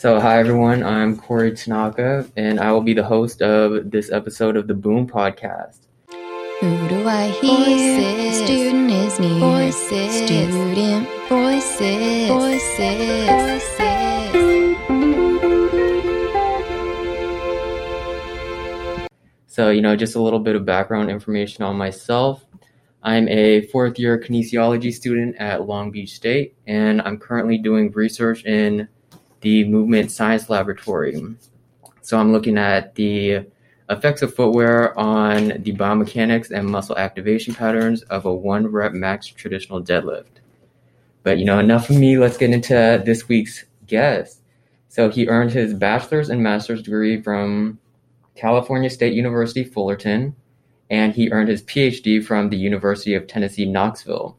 So, hi everyone, I'm Corey Tanaka, and I will be the host of this episode of the Boom Podcast. Who do I hear? Voices. Student is near. Voices. Student voices. Voices. Voices. So, you know, just a little bit of background information on myself. I'm a fourth year kinesiology student at Long Beach State, and I'm currently doing research in the Movement Science Laboratory. So, I'm looking at the effects of footwear on the biomechanics and muscle activation patterns of a one rep max traditional deadlift. But, you know, enough of me. Let's get into this week's guest. So, he earned his bachelor's and master's degree from California State University Fullerton, and he earned his PhD from the University of Tennessee Knoxville.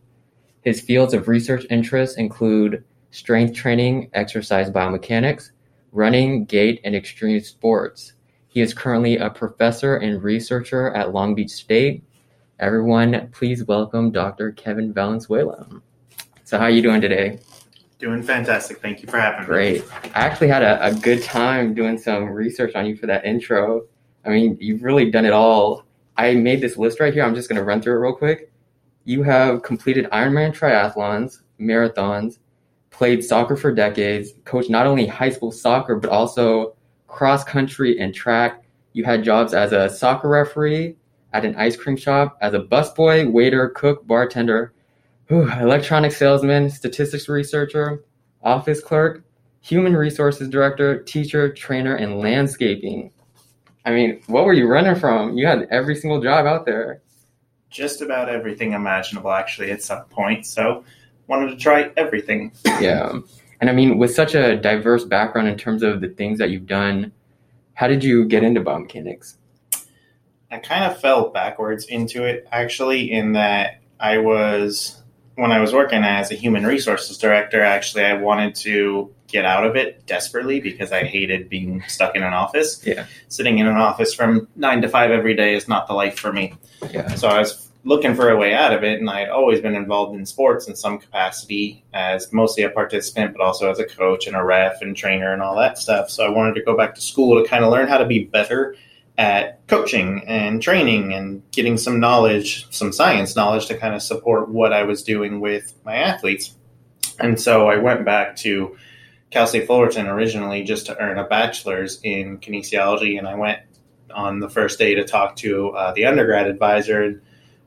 His fields of research interests include strength training, exercise biomechanics, running, gait, and extreme sports. He is currently a professor and researcher at Long Beach State. Everyone, please welcome Dr. Kevin Valenzuela. So, how are you doing today? Doing fantastic. Thank you for having me. Great. I actually had a, a good time doing some research on you for that intro. I mean, you've really done it all. I made this list right here. I'm just going to run through it real quick. You have completed Ironman triathlons, marathons, played soccer for decades, coached not only high school soccer, but also cross country and track. You had jobs as a soccer referee, at an ice cream shop, as a busboy, waiter, cook, bartender, whew, electronic salesman, statistics researcher, office clerk, human resources director, teacher, trainer, and landscaping. I mean, what were you running from? You had every single job out there. Just about everything imaginable, actually, at some point. So, wanted to try everything. Yeah. And I mean, with such a diverse background in terms of the things that you've done, how did you get into biomechanics? I kind of fell backwards into it, actually, in that I was, when I was working as a human resources director, actually, I wanted to get out of it desperately because I hated being stuck in an office. Yeah. Sitting in an office from nine to five every day is not the life for me. Yeah. So I was looking for a way out of it, and I had always been involved in sports in some capacity as mostly a participant, but also as a coach and a ref and trainer and all that stuff. So I wanted to go back to school to kind of learn how to be better at coaching and training and getting some knowledge, some science knowledge to kind of support what I was doing with my athletes. And so I went back to Cal State Fullerton originally just to earn a bachelor's in kinesiology, and I went on the first day to talk to uh, the undergrad advisor.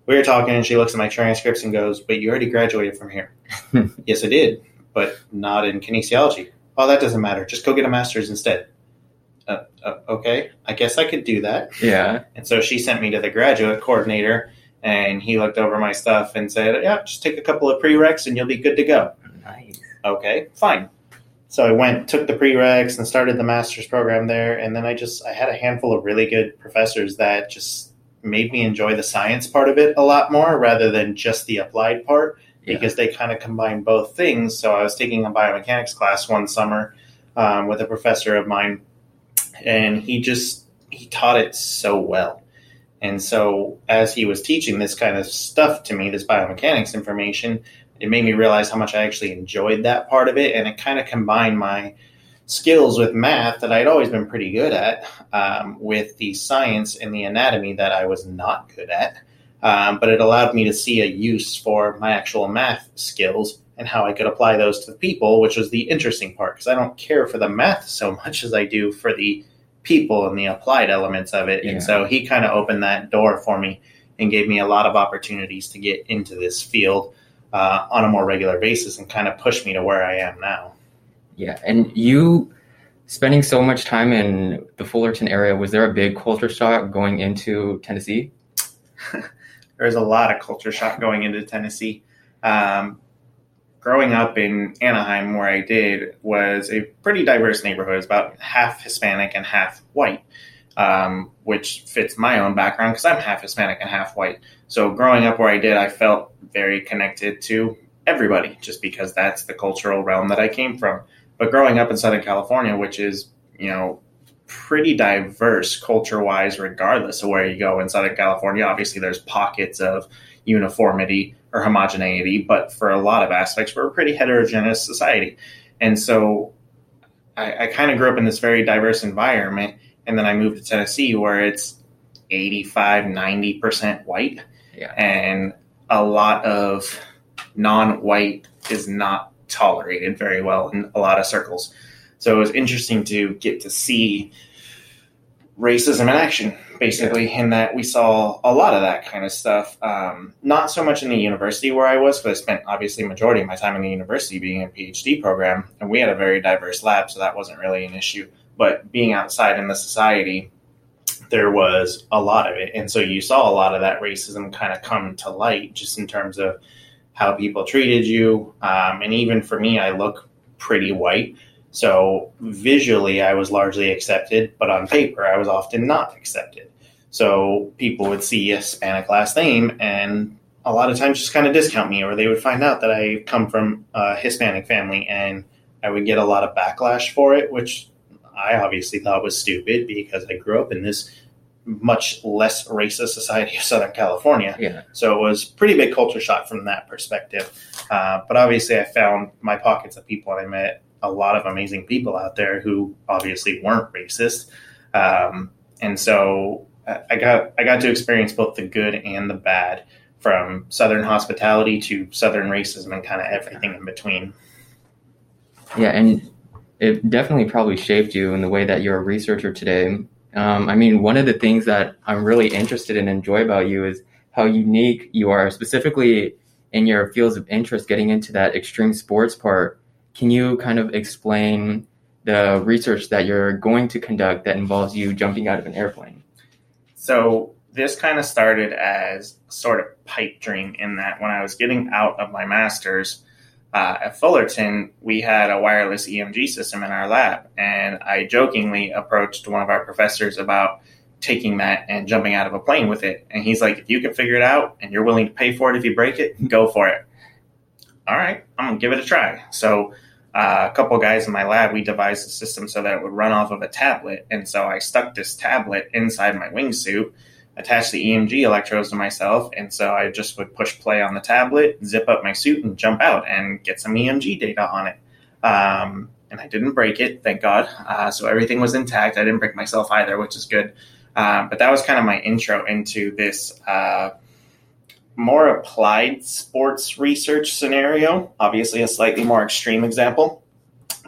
We were talking, and she looks at my transcripts and goes, "But you already graduated from here." yes, I did, but not in kinesiology. Oh, that doesn't matter. Just go get a master's instead. Uh, uh, okay, I guess I could do that. Yeah. And so she sent me to the graduate coordinator, and he looked over my stuff and said, "Yeah, just take a couple of prereqs, and you'll be good to go." Nice. Okay, fine. So I went, took the prereqs, and started the master's program there. And then I just I had a handful of really good professors that just made me enjoy the science part of it a lot more rather than just the applied part Yeah. because they kind of combine both things. So I was taking a biomechanics class one summer um, with a professor of mine, and he just he taught it so well. And so as he was teaching this kind of stuff to me, this biomechanics information, it made me realize how much I actually enjoyed that part of it, and it kind of combined my skills with math that I'd always been pretty good at um, with the science and the anatomy that I was not good at. Um, but it allowed me to see a use for my actual math skills and how I could apply those to the people, which was the interesting part because I don't care for the math so much as I do for the people and the applied elements of it. Yeah. And so he kind of opened that door for me and gave me a lot of opportunities to get into this field uh, on a more regular basis and kind of push me to where I am now. Yeah. And you spending so much time in the Fullerton area, was there a big culture shock going into Tennessee? There's a lot of culture shock going into Tennessee. Um, growing up in Anaheim, where I did, was a pretty diverse neighborhood. It's about half Hispanic and half white, um, which fits my own background because I'm half Hispanic and half white. So growing up where I did, I felt very connected to everybody just because that's the cultural realm that I came from. But growing up in Southern California, which is, you know, pretty diverse culture wise, regardless of where you go in Southern California, obviously there's pockets of uniformity or homogeneity, but for a lot of aspects, we're a pretty heterogeneous society. And so I, I kind of grew up in this very diverse environment. And then I moved to Tennessee where it's 85, 90% white. Yeah. And a lot of non white is not tolerated very well in a lot of circles. So it was interesting to get to see racism in action, basically, in that we saw a lot of that kind of stuff. Um, not so much in the university where I was, but I spent obviously majority of my time in the university being in a PhD program, and we had a very diverse lab, so that wasn't really an issue. But being outside in the society, there was a lot of it, and so you saw a lot of that racism kind of come to light, just in terms of how people treated you, um, and even for me, I look pretty white. So visually, I was largely accepted, but on paper, I was often not accepted. So people would see a Hispanic last name and a lot of times just kind of discount me, or they would find out that I come from a Hispanic family and I would get a lot of backlash for it, which I obviously thought was stupid because I grew up in this much less racist society of Southern California. Yeah. So it was pretty big culture shock from that perspective. Uh, but obviously, I found my pockets of people, and I met a lot of amazing people out there who obviously weren't racist. Um, and so I got I got to experience both the good and the bad, from Southern hospitality to Southern racism and kind of everything in between. Yeah, and it definitely probably shaped you in the way that you're a researcher today. Um, I mean, one of the things that I'm really interested in and enjoy about you is how unique you are, specifically in your fields of interest, getting into that extreme sports part. Can you kind of explain the research that you're going to conduct that involves you jumping out of an airplane? So this kind of started as sort of pipe dream in that when I was getting out of my master's uh, at Fullerton, we had a wireless EMG system in our lab, and I jokingly approached one of our professors about taking that and jumping out of a plane with it. And he's like, "If you can figure it out and you're willing to pay for it if you break it, go for it." All right, I'm gonna give it a try. So. Uh, a couple guys in my lab, we devised a system so that it would run off of a tablet. And so I stuck this tablet inside my wingsuit, attached the EMG electrodes to myself, and so I just would push play on the tablet, zip up my suit, and jump out and get some EMG data on it. Um, and I didn't break it, thank God. Uh, so everything was intact. I didn't break myself either, which is good. Um, but that was kind of my intro into this uh, more applied sports research scenario. Obviously, a slightly more extreme example,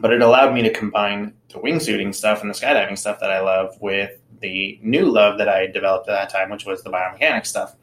but it allowed me to combine the wingsuiting stuff and the skydiving stuff that I love with the new love that I developed at that time, which was the biomechanics stuff.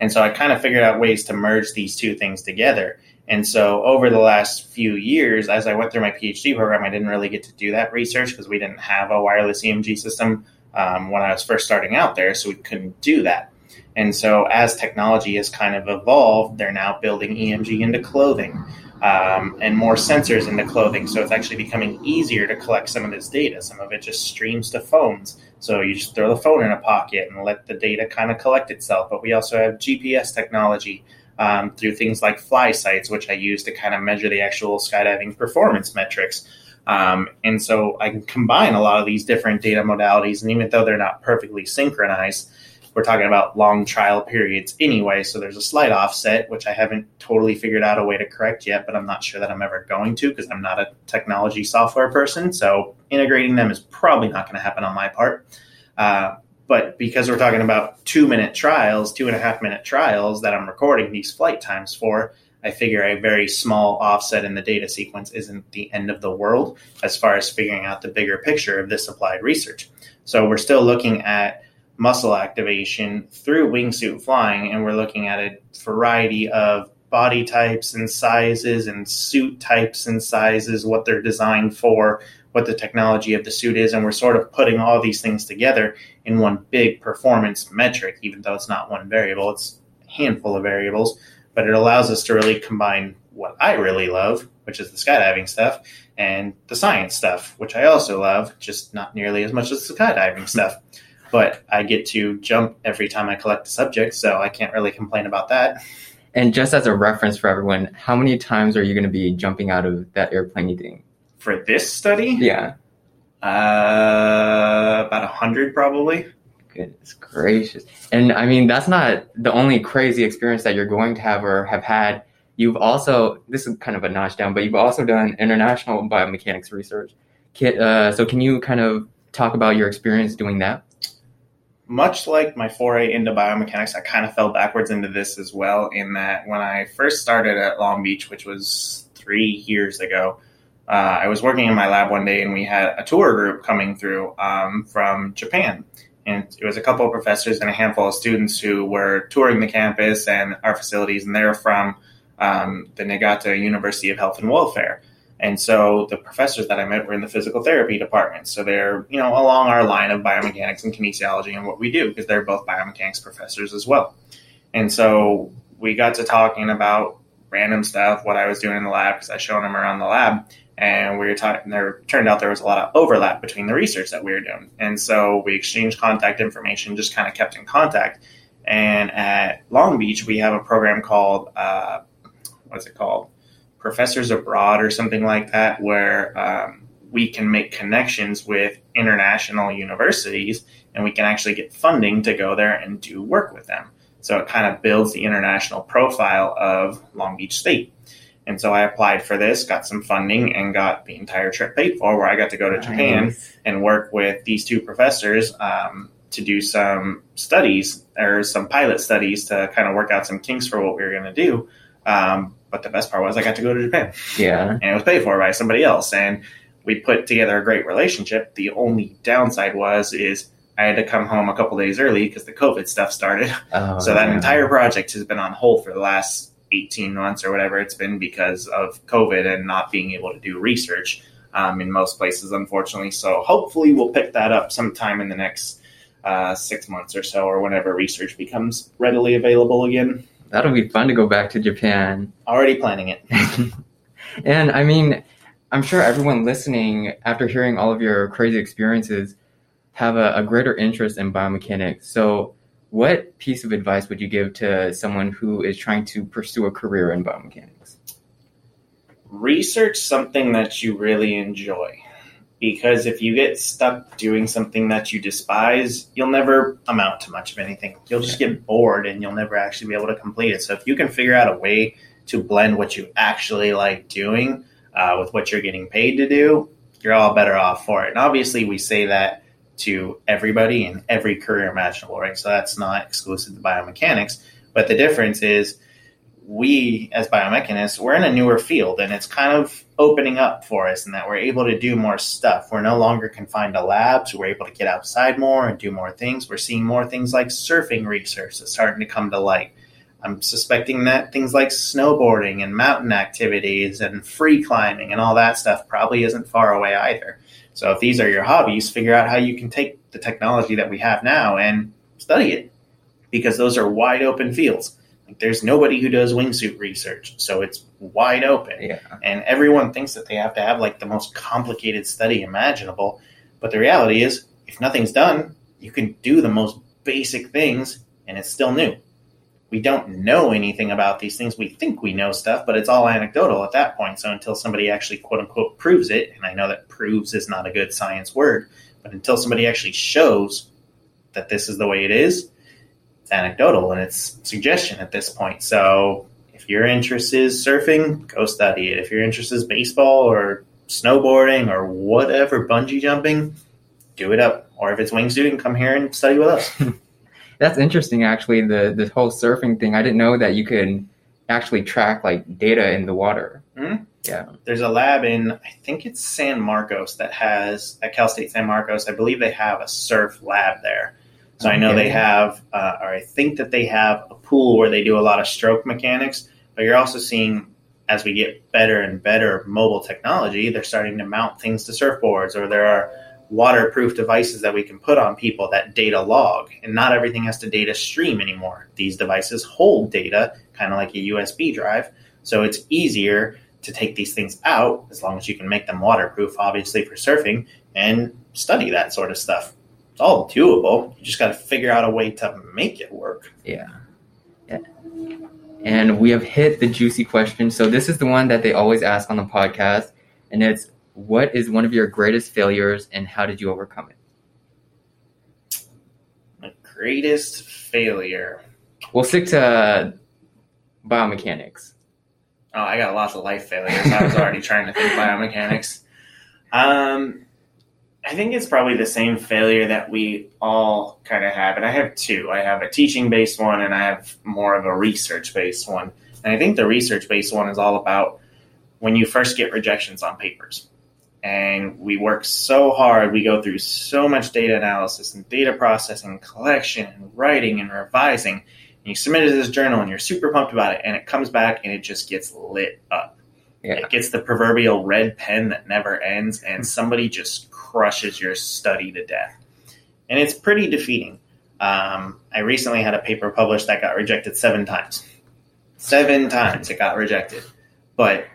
And so I kind of figured out ways to merge these two things together. And so over the last few years, as I went through my PhD program, I didn't really get to do that research because we didn't have a wireless EMG system um, when I was first starting out there, so we couldn't do that. And so as technology has kind of evolved, they're now building EMG into clothing um, and more sensors in the clothing. So it's actually becoming easier to collect some of this data. Some of it just streams to phones. So you just throw the phone in a pocket and let the data kind of collect itself. But we also have GPS technology um, through things like FlySights, which I use to kind of measure the actual skydiving performance metrics. Um, and so I can combine a lot of these different data modalities. And even though they're not perfectly synchronized, we're talking about long trial periods anyway. So there's a slight offset, which I haven't totally figured out a way to correct yet, but I'm not sure that I'm ever going to because I'm not a technology software person. So integrating them is probably not going to happen on my part. Uh, but because we're talking about two minute trials, two and a half minute trials that I'm recording these flight times for, I figure a very small offset in the data sequence isn't the end of the world as far as figuring out the bigger picture of this applied research. So we're still looking at muscle activation through wingsuit flying, and we're looking at a variety of body types and sizes and suit types and sizes, what they're designed for, what the technology of the suit is, and we're sort of putting all these things together in one big performance metric, even though it's not one variable, it's a handful of variables, but it allows us to really combine what I really love, which is the skydiving stuff, and the science stuff, which I also love, just not nearly as much as the skydiving stuff. But I get to jump every time I collect a subject, so I can't really complain about that. And just as a reference for everyone, how many times are you going to be jumping out of that airplane? You think? For this study, Yeah. uh, about a hundred probably. Goodness gracious. And I mean, that's not the only crazy experience that you're going to have or have had. You've also, this is kind of a notch down, but you've also done international biomechanics research. Ki- Uh, so, can you kind of talk about your experience doing that? Much like my foray into biomechanics, I kind of fell backwards into this as well. In that, when I first started at Long Beach, which was three years ago, uh, I was working in my lab one day and we had a tour group coming through um, from Japan. And it was a couple of professors and a handful of students who were touring the campus and our facilities, and they're from um, the Niigata University of Health and Welfare. And so the professors that I met were in the physical therapy department. So they're, you know, along our line of biomechanics and kinesiology and what we do, because they're both biomechanics professors as well. And so we got to talking about random stuff, what I was doing in the lab, because I showed them around the lab. And we were talking, there turned out there was a lot of overlap between the research that we were doing. And so we exchanged contact information, just kind of kept in contact. And at Long Beach, we have a program called, uh, what's it called? Professors Abroad or something like that, where um, we can make connections with international universities and we can actually get funding to go there and do work with them. So it kind of builds the international profile of Long Beach State. And so I applied for this, got some funding, and got the entire trip paid for, where I got to go to Japan and work with these two professors um, to do some studies or some pilot studies to kind of work out some kinks for what we were going to do. Um, but the best part was I got to go to Japan Yeah. and it was paid for by somebody else. And we put together a great relationship. The only downside was is I had to come home a couple days early because the COVID stuff started. Oh, so that yeah. entire project has been on hold for the last 18 months or whatever it's been because of COVID and not being able to do research um, in most places, unfortunately. So hopefully we'll pick that up sometime in the next uh, six months or so, or whenever research becomes readily available again. That'll be fun to go back to Japan. Already planning it. and I mean, I'm sure everyone listening, after hearing all of your crazy experiences, have a, a greater interest in biomechanics. So, what piece of advice would you give to someone who is trying to pursue a career in biomechanics? research something that you really enjoy because if you get stuck doing something that you despise you'll never amount to much of anything. You'll just get bored and you'll never actually be able to complete it. So if you can figure out a way to blend what you actually like doing uh, with what you're getting paid to do you're all better off for it. And obviously we say that to everybody in every career imaginable right? So that's not exclusive to biomechanics. But the difference is we as biomechanists we're in a newer field and it's kind of opening up for us in that we're able to do more stuff. We're no longer confined to labs. We're able to get outside more and do more things. We're seeing more things like surfing research that's starting to come to light. I'm suspecting that things like snowboarding and mountain activities and free climbing and all that stuff probably isn't far away either. So if these are your hobbies figure out how you can take the technology that we have now and study it because those are wide open fields like there's nobody who does wingsuit research, so it's wide open. Yeah. And everyone thinks that they have to have like the most complicated study imaginable. But the reality is, if nothing's done, you can do the most basic things and it's still new. We don't know anything about these things. We think we know stuff, but it's all anecdotal at that point. So until somebody actually quote unquote proves it, and I know that proves is not a good science word, but until somebody actually shows that this is the way it is, it's anecdotal and it's suggestion at this point. So if your interest is surfing, go study it. If your interest is baseball or snowboarding or whatever, bungee jumping, do it up. Or if it's wingsuiting, come here and study with us. That's interesting, actually. The the whole surfing thing. I didn't know that you could actually track like data in the water. Mhm. Yeah. There's a lab in, I think it's San Marcos, that has, at Cal State San Marcos, I believe they have a surf lab there. So I know they have, uh, or I think that they have a pool where they do a lot of stroke mechanics, but you're also seeing as we get better and better mobile technology, they're starting to mount things to surfboards, or there are waterproof devices that we can put on people that data log. And not everything has to data stream anymore. These devices hold data, kind of like a USB drive, So it's easier to take these things out as long as you can make them waterproof, obviously, for surfing and study that sort of stuff. It's all doable. You just got to figure out a way to make it work. Yeah. yeah. And we have hit the juicy question. So this is the one that they always ask on the podcast, and it's what is one of your greatest failures and how did you overcome it? My greatest failure. We'll stick to biomechanics. Oh, I got lots of life failures. I was already trying to think biomechanics. Um, I think it's probably the same failure that we all kind of have. And I have two. I have a teaching based one and I have more of a research based one. And I think the research based one is all about when you first get rejections on papers. And we work so hard, we go through so much data analysis and data processing, collection, and writing and revising. And you submit it to this journal and you're super pumped about it, and it comes back and it just gets lit up. Yeah. It gets the proverbial red pen that never ends, and hmm. somebody just crushes your study to death. And it's pretty defeating. Um, I recently had a paper published that got rejected seven times. Seven times it got rejected. But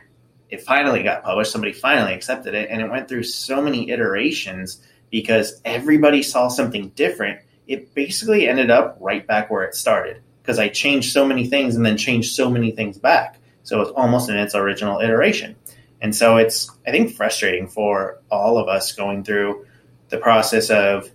it finally got published. Somebody finally accepted it, and it went through so many iterations because everybody saw something different. It basically ended up right back where it started because I changed so many things and then changed so many things back. So it's almost in its original iteration. And so it's, I think, frustrating for all of us going through the process of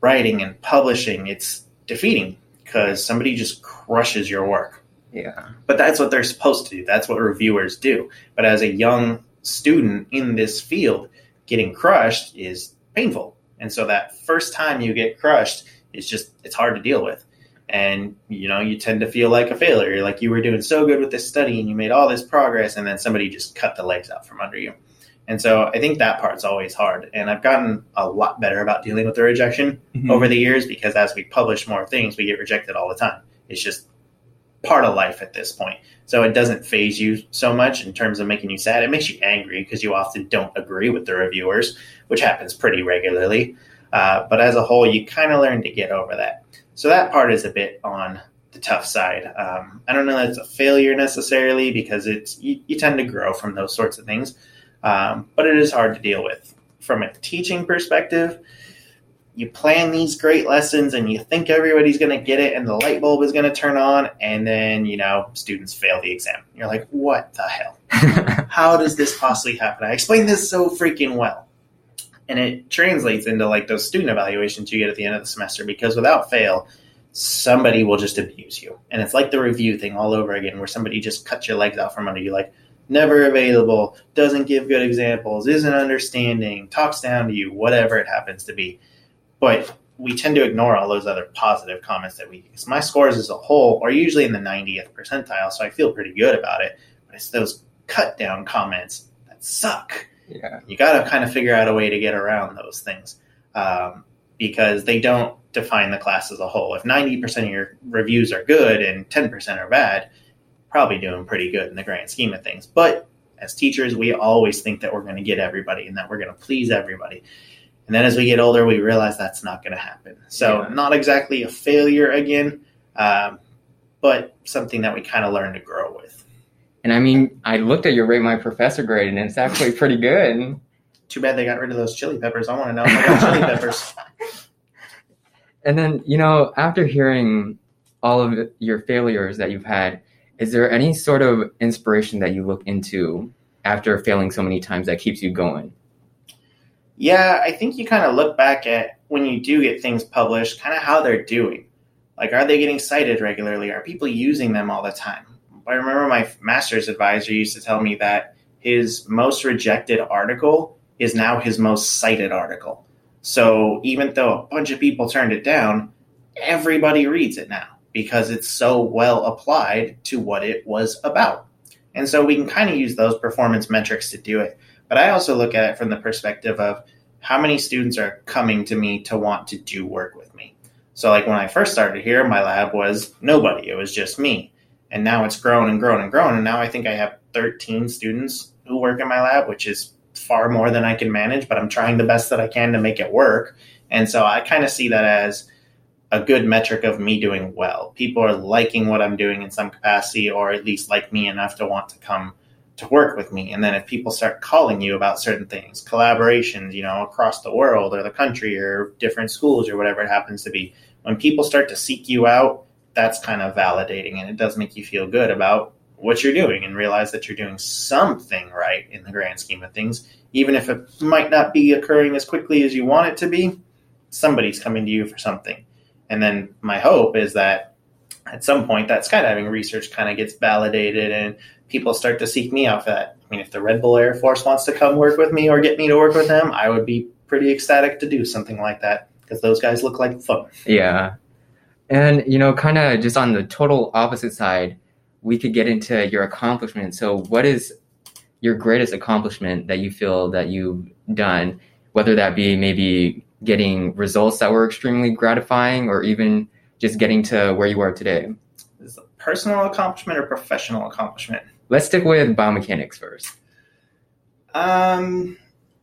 writing and publishing. It's defeating because somebody just crushes your work. Yeah. But that's what they're supposed to do. That's what reviewers do. But as a young student in this field, getting crushed is painful. And so that first time you get crushed is just, it's hard to deal with and you know you tend to feel like a failure. Like you were doing so good with this study and you made all this progress and then somebody just cut the legs out from under you. And so i think that part's always hard. And i've gotten a lot better about dealing with the rejection Mhm. over the years because as we publish more things we get rejected all the time. It's just part of life at this point. So it doesn't phase you so much in terms of making you sad. It makes you angry because you often don't agree with the reviewers which happens pretty regularly. Uh, but as a whole you kind of learn to get over that so that part is a bit on the tough side. Um, I don't know that it's a failure necessarily because it's you, you tend to grow from those sorts of things, um, but it is hard to deal with. From a teaching perspective, you plan these great lessons and you think everybody's going to get it and the light bulb is going to turn on, and then you know students fail the exam. You're like, what the hell? How does this possibly happen? I explained this so freaking well and it translates into like those student evaluations you get at the end of the semester because without fail somebody will just abuse you. And it's like the review thing all over again where somebody just cuts your legs out from under you like never available doesn't give good examples isn't understanding talks down to you whatever it happens to be. But we tend to ignore all those other positive comments that we use my scores as a whole are usually in the 90th percentile so i feel pretty good about it. But it's those cut down comments that suck yeah. you got to kind of figure out a way to get around those things um, because they don't define the class as a whole. If 90% of your reviews are good and 10% are bad, probably doing pretty good in the grand scheme of things. But as teachers, we always think that we're going to get everybody and that we're going to please everybody. And then as we get older, we realize that's not going to happen. So, Yeah. not exactly a failure again, um, but something that we kind of learn to grow with. And I mean, I looked at your rate my professor grade and it's actually pretty good. Too bad they got rid of those chili peppers. I want to know if I got chili peppers. And then, you know, after hearing all of your failures that you've had, is there any sort of inspiration that you look into after failing so many times that keeps you going? Yeah, I think you kind of look back at when you do get things published, kind of how they're doing. Like, are they getting cited regularly? Are people using them all the time? I remember my master's advisor used to tell me that his most rejected article is now his most cited article. So even though a bunch of people turned it down, everybody reads it now because it's so well applied to what it was about. And so we can kind of use those performance metrics to do it. But I also look at it from the perspective of how many students are coming to me to want to do work with me. So, like when I first started here, my lab was nobody, it was just me. And now it's grown and grown and grown. And now I think I have 13 students who work in my lab, which is far more than I can manage, but I'm trying the best that I can to make it work. And so I kind of see that as a good metric of me doing well. People are liking what I'm doing in some capacity, or at least like me enough to want to come to work with me. And then if people start calling you about certain things, collaborations, you know, across the world or the country or different schools or whatever it happens to be, when people start to seek you out, that's kind of validating and it does make you feel good about what you're doing and realize that you're doing something right in the grand scheme of things. Even if it might not be occurring as quickly as you want it to be, somebody's coming to you for something. And then my hope is that at some point that skydiving research kind of gets validated and people start to seek me out for that. I mean, if the Red Bull Air Force wants to come work with me or get me to work with them, I would be pretty ecstatic to do something like that because those guys look like fun. Yeah. And, you know, kind of just on the total opposite side, we could get into your accomplishment. So, what is your greatest accomplishment that you feel that you've done, whether that be maybe getting results that were extremely gratifying or even just getting to where you are today? Is it a personal accomplishment or professional accomplishment? Let's stick with biomechanics first. Um,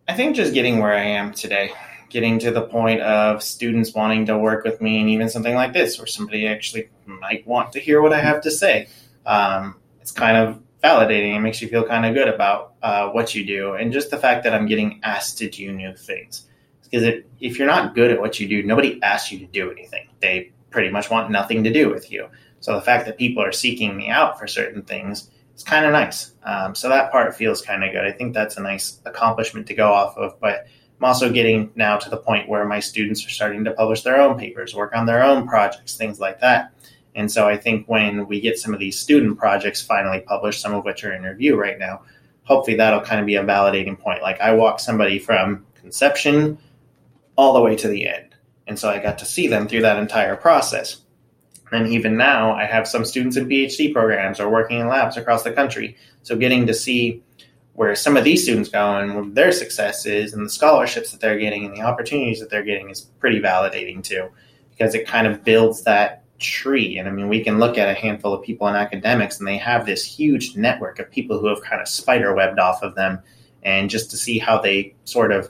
I think just getting where I am today, getting to the point of students wanting to work with me, and even something like this, where somebody actually might want to hear what I have to say. Um, it's kind of validating. It makes you feel kind of good about uh, what you do, and just the fact that I'm getting asked to do new things. Because if you're not good at what you do, nobody asks you to do anything. They pretty much want nothing to do with you. So the fact that people are seeking me out for certain things is kind of nice. Um, so that part feels kind of good. I think that's a nice accomplishment to go off of. But I'm also getting now to the point where my students are starting to publish their own papers, work on their own projects, things like that. And so I think when we get some of these student projects finally published, some of which are in review right now, hopefully that'll kind of be a validating point. Like I walk somebody from conception all the way to the end. And so I got to see them through that entire process. And even now, I have some students in PhD programs or working in labs across the country. So getting to see where some of these students go and their success is and the scholarships that they're getting and the opportunities that they're getting is pretty validating too, because it kind of builds that tree. And I mean, we can look at a handful of people in academics and they have this huge network of people who have kind of spider webbed off of them. And just to see how they sort of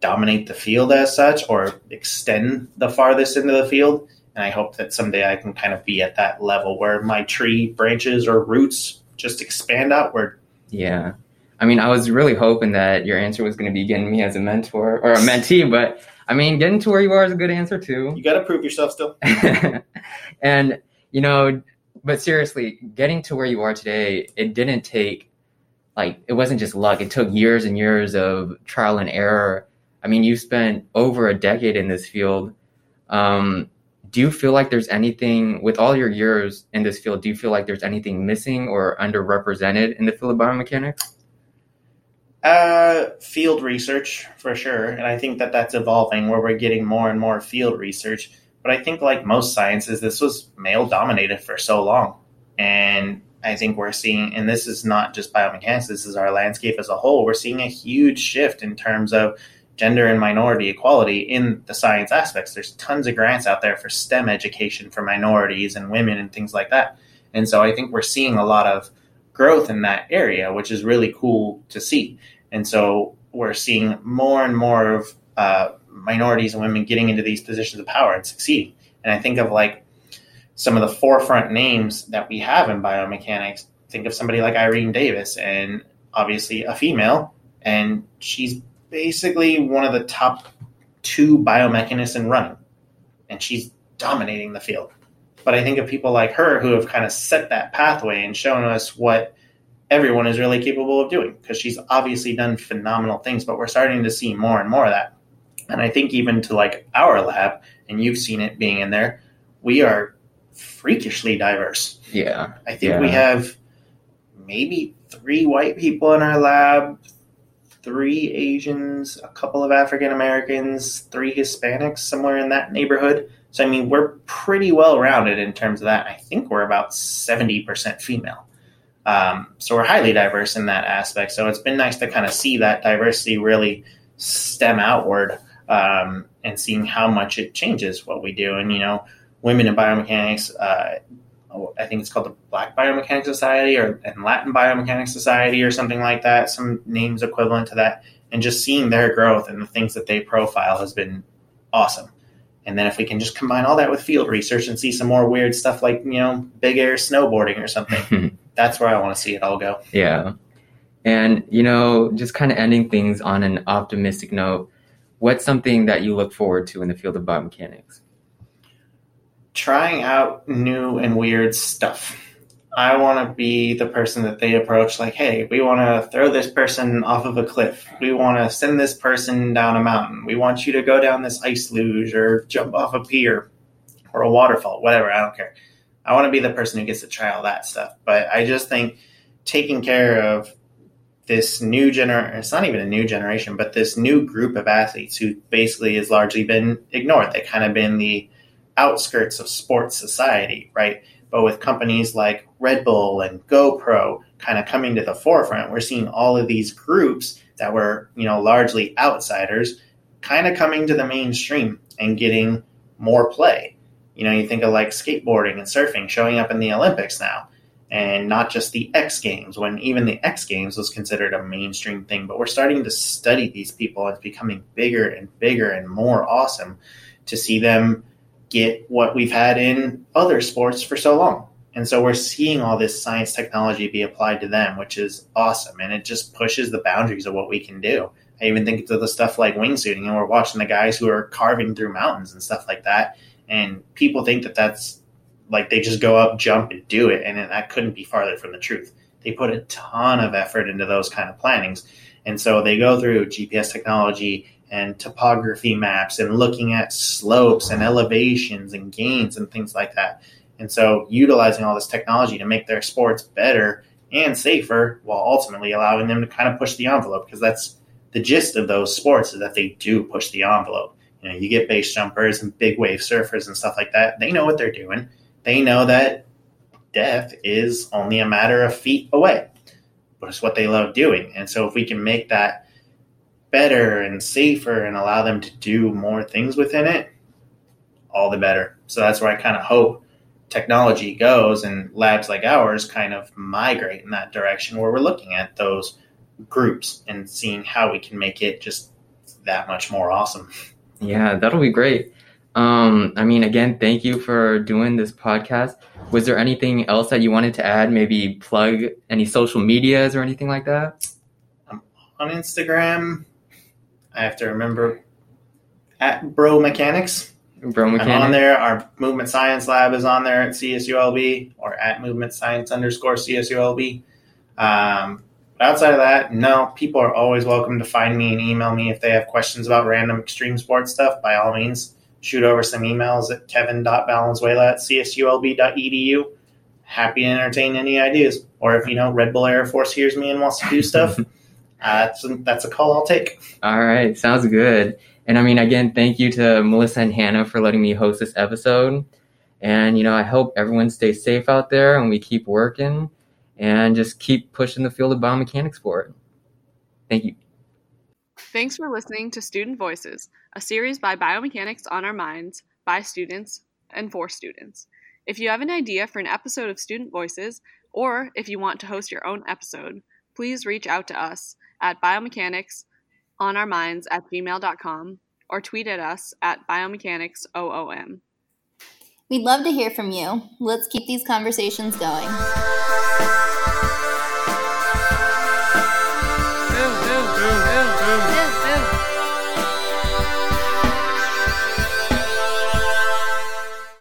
dominate the field as such or extend the farthest into the field. And I hope that someday I can kind of be at that level where my tree branches or roots just expand outward. Yeah. I mean, I was really hoping that your answer was going to be getting me as a mentor or a mentee, but I mean, getting to where you are is a good answer too. You got to prove yourself still. and, you know, but seriously, getting to where you are today, it didn't take, like, it wasn't just luck. It took years and years of trial and error I mean, you spent over a decade in this field. Um, do you feel like there's anything with all your years in this field? Do you feel like there's anything missing or underrepresented in the field of biomechanics? Uh, field research for sure, and I think that that's evolving where we're getting more and more field research. But I think, like most sciences, this was male dominated for so long, and I think we're seeing, and this is not just biomechanics, this is our landscape as a whole. We're seeing a huge shift in terms of gender and minority equality in the science aspects. There's tons of grants out there for STEM education for minorities and women and things like that. And so I think we're seeing a lot of growth in that area, which is really cool to see. And so we're seeing more and more of uh, minorities and women getting into these positions of power and succeeding. And I think of like some of the forefront names that we have in biomechanics. Think of somebody like Irene Davis, and obviously a female, and she's basically one of the top two biomechanists in running, and she's dominating the field. But I think of people like her who have kind of set that pathway and shown us what everyone is really capable of doing because she's obviously done phenomenal things, but we're starting to see more and more of that. And I think even to like our lab, and you've seen it being in there, we are freakishly diverse. Yeah. I think yeah. we have maybe three white people in our lab, three Asians, a couple of African Americans, three Hispanics, somewhere in that neighborhood. So, I mean, we're pretty well rounded in terms of that. I think we're about 70% female. Um, so, we're highly diverse in that aspect. So, it's been nice to kind of see that diversity really stem outward um, and seeing how much it changes what we do. And, you know, women in biomechanics, uh, I think it's called the Black Biomechanics Society or and Latin Biomechanics Society or something like that, some names equivalent to that. And just seeing their growth and the things that they profile has been awesome. And then if we can just combine all that with field research and see some more weird stuff like, you know, big air snowboarding or something, that's where I want to see it all go. Yeah. And, you know, just kind of ending things on an optimistic note, what's something that you look forward to in the field of biomechanics? Trying out new and weird stuff. I want to be the person that they approach, like, hey, we want to throw this person off of a cliff. We want to send this person down a mountain. We want you to go down this ice luge or jump off a pier or a waterfall, whatever. I don't care. I want to be the person who gets to try all that stuff. But I just think taking care of this new generation, it's not even a new generation, but this new group of athletes who basically has largely been ignored. They kind of been the outskirts of sports society, right? But with companies like Red Bull and GoPro kind of coming to the forefront, we're seeing all of these groups that were, you know, largely outsiders kind of coming to the mainstream and getting more play. You know, you think of like skateboarding and surfing showing up in the Olympics now, and not just the X Games, when even the X Games was considered a mainstream thing. But we're starting to study these people. It's becoming bigger and bigger and more awesome to see them get what we've had in other sports for so long. And so we're seeing all this science technology be applied to them, which is awesome. And it just pushes the boundaries of what we can do. I even think of the stuff like wingsuiting, and we're watching the guys who are carving through mountains and stuff like that. And people think that that's like they just go up, jump, and do it. And that couldn't be farther from the truth. They put a ton of effort into those kind of plannings. And so they go through GPS technology and topography maps and looking at slopes and elevations and gains and things like that. And so utilizing all this technology to make their sports better and safer while ultimately allowing them to kind of push the envelope because that's the gist of those sports is that they do push the envelope. You know, you get base jumpers and big wave surfers and stuff like that. They know what they're doing. They know that death is only a matter of feet away. But it's what they love doing. And so if we can make that better and safer and allow them to do more things within it, all the better. So that's where I kind of hope technology goes and labs like ours kind of migrate in that direction where we're looking at those groups and seeing how we can make it just that much more awesome. Yeah, that'll be great. Um, I mean, again, thank you for doing this podcast. Was there anything else that you wanted to add? Maybe plug any social medias or anything like that? I'm on Instagram, I have to remember at Bro Mechanics. Bro I'm on there. Our movement science lab is on there at CSULB or at movement science underscore CSULB. Um, but outside of that, no, people are always welcome to find me and email me if they have questions about random extreme sports stuff. By all means, shoot over some emails at kevin.valenzuela at csulb.edu. Happy to entertain any ideas. Or if, you know, Red Bull Air Force hears me and wants to do stuff, uh, that's, a, that's a call I'll take. All right, sounds good. And I mean, again, thank you to Melissa and Hannah for letting me host this episode. And, you know, I hope everyone stays safe out there and we keep working and just keep pushing the field of biomechanics forward. Thank you. Thanks for listening to Student Voices, a series by Biomechanics on Our Minds, by students, and for students. If you have an idea for an episode of Student Voices, or if you want to host your own episode, please reach out to us at biomechanics on our minds at gmail.com or tweet at us at biomechanicsOOM. We'd love to hear from you. Let's keep these conversations going.